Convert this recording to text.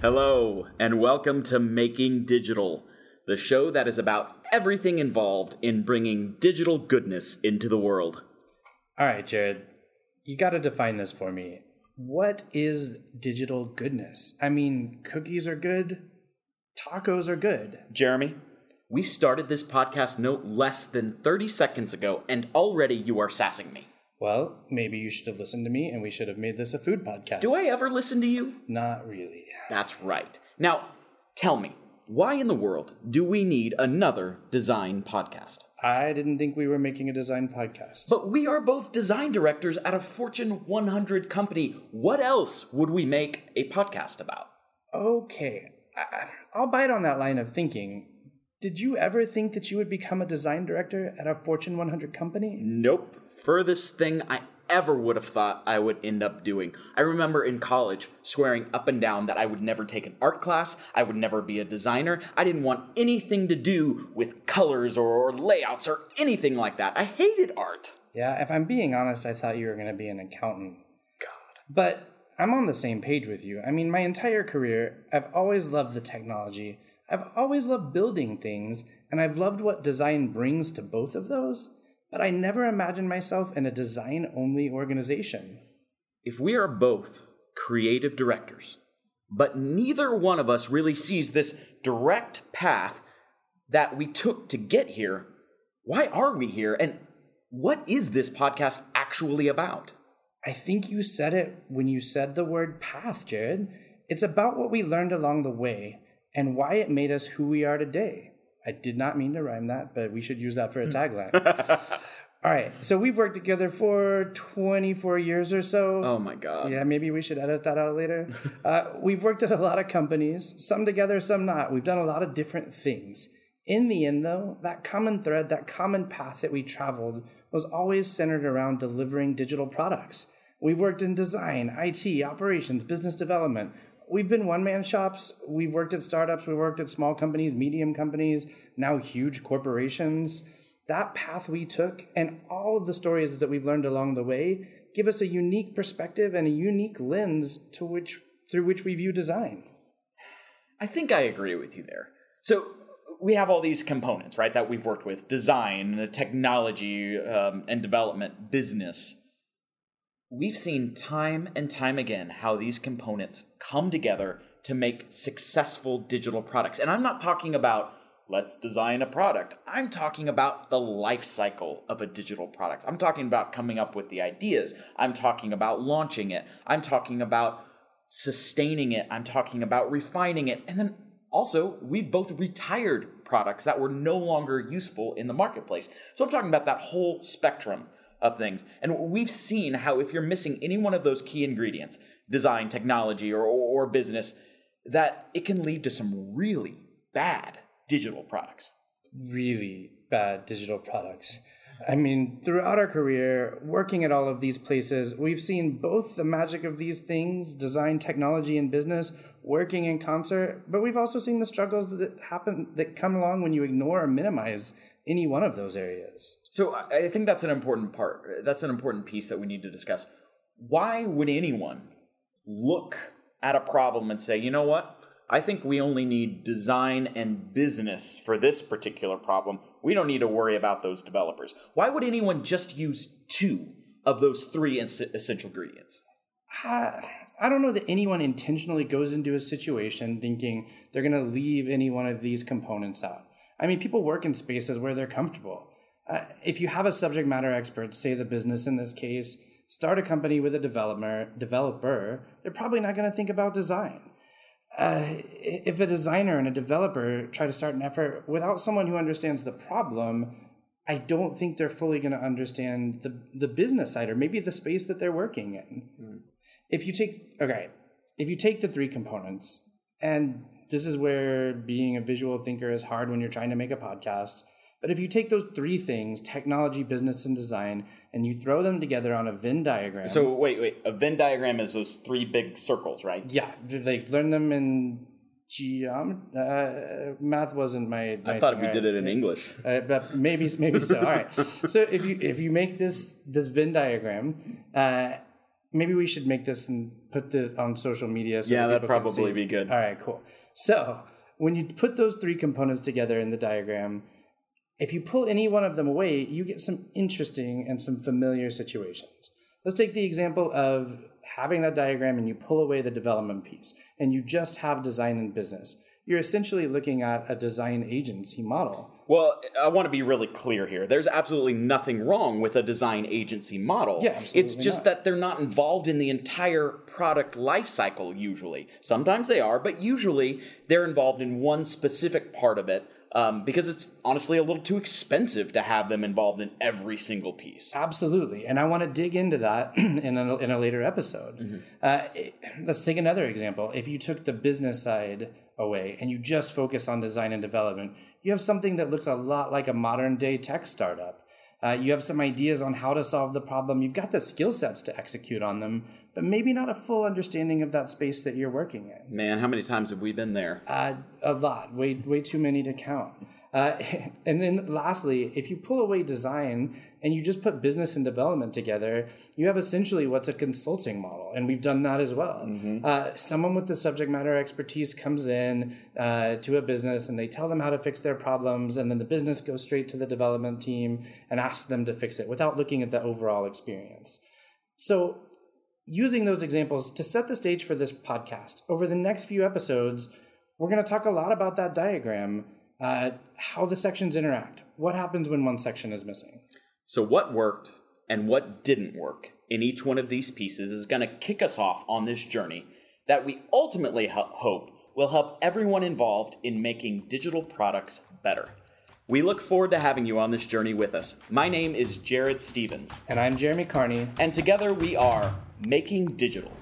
Hello, and welcome to Making Digital, the show that is about everything involved in bringing digital goodness into the world. All right, Jared, you got to define this for me. What is digital goodness? I mean, cookies are good, tacos are good. Jeremy, we started this podcast no less than 30 seconds ago, and already you are sassing me. Well, maybe you should have listened to me and we should have made this a food podcast. Do I ever listen to you? Not really. That's right. Now, tell me, why in the world do we need another design podcast? I didn't think we were making a design podcast. But we are both design directors at a Fortune 100 company. What else would we make a podcast about? Okay, I, I'll bite on that line of thinking. Did you ever think that you would become a design director at a Fortune 100 company? Nope. Furthest thing I ever would have thought I would end up doing. I remember in college swearing up and down that I would never take an art class, I would never be a designer, I didn't want anything to do with colors or layouts or anything like that. I hated art. Yeah, if I'm being honest, I thought you were going to be an accountant. God. But I'm on the same page with you. I mean, my entire career, I've always loved the technology. I've always loved building things, and I've loved what design brings to both of those but I never imagined myself in a design only organization. If we are both creative directors, but neither one of us really sees this direct path that we took to get here, why are we here? And what is this podcast actually about? I think you said it when you said the word path, Jared. It's about what we learned along the way and why it made us who we are today. I did not mean to rhyme that, but we should use that for a tagline. All right, so we've worked together for 24 years or so. Oh my God. Yeah, maybe we should edit that out later. uh, we've worked at a lot of companies, some together, some not. We've done a lot of different things. In the end, though, that common thread, that common path that we traveled was always centered around delivering digital products. We've worked in design, IT, operations, business development we've been one man shops. We've worked at startups. We've worked at small companies, medium companies, now huge corporations. That path we took and all of the stories that we've learned along the way give us a unique perspective and a unique lens to which through which we view design. I think I agree with you there. So we have all these components, right, that we've worked with: design, the technology, um, and development, business we've seen time and time again how these components come together to make successful digital products. And I'm not talking about let's design a product. I'm talking about the life cycle of a digital product. I'm talking about coming up with the ideas. I'm talking about launching it. I'm talking about sustaining it. I'm talking about refining it. And then also, we've both retired products that were no longer useful in the marketplace. So I'm talking about that whole spectrum of things. And we've seen how if you're missing any one of those key ingredients, design, technology, or, or business, that it can lead to some really bad digital products. Really bad digital products. I mean, throughout our career, working at all of these places, we've seen both the magic of these things, design, technology, and business, working in concert, but we've also seen the struggles that happen that come along when you ignore or minimize any one of those areas. So I think that's an important part. That's an important piece that we need to discuss. Why would anyone look at a problem and say, you know what? I think we only need design and business for this particular problem. We don't need to worry about those developers. Why would anyone just use two of those three essential ingredients? Uh, I don't know that anyone intentionally goes into a situation thinking they're going to leave any one of these components out. I mean, people work in spaces where they're comfortable. Uh, if you have a subject matter expert, say the business in this case, start a company with a developer, developer, they're probably not going to think about design. Uh, if a designer and a developer try to start an effort without someone who understands the problem, I don't think they're fully going to understand the the business side or maybe the space that they're working in. Mm. If you take okay, if you take the three components and this is where being a visual thinker is hard when you're trying to make a podcast. But if you take those three things, technology, business, and design, and you throw them together on a Venn diagram. So wait, wait. A Venn diagram is those three big circles, right? Yeah, they learn them in geometry. Uh, math wasn't my. my I thought thing, we right? did it in English. Uh, but maybe, maybe so. All right. So if you if you make this this Venn diagram, uh, maybe we should make this and put it on social media. So Yeah, that that'd probably be good. All right, cool. So when you put those three components together in the diagram, if you pull any one of them away, you get some interesting and some familiar situations. Let's take the example of having that diagram and you pull away the development piece and you just have design and business. You're essentially looking at a design agency model. Well, I want to be really clear here. There's absolutely nothing wrong with a design agency model. Yeah, It's just not. that they're not involved in the entire product lifecycle usually. Sometimes they are, but usually they're involved in one specific part of it um, because it's honestly a little too expensive to have them involved in every single piece. Absolutely. And I want to dig into that in a, in a later episode. Uh, let's take another example. If you took the business side away and you just focus on design and development, you have something that looks a lot like a modern day tech startup. Uh, you have some ideas on how to solve the problem. You've got the skill sets to execute on them, but maybe not a full understanding of that space that you're working in. Man, how many times have we been there? Uh, a lot, way way too many to count. Uh, and then lastly, if you pull away design and you just put business and development together, you have essentially what's a consulting model, and we've done that as well. Uh, someone with the subject matter expertise comes in uh, to a business and they tell them how to fix their problems, and then the business goes straight to the development team and asks them to fix it without looking at the overall experience. So using those examples to set the stage for this podcast. Over the next few episodes, we're going to talk a lot about that diagram, uh, how the sections interact, what happens when one section is missing. So, what worked and what didn't work in each one of these pieces is going to kick us off on this journey that we ultimately ho- hope will help everyone involved in making digital products better. We look forward to having you on this journey with us. My name is Jared Stevens, And I'm Jeremy Carney. and together we are Making Digital.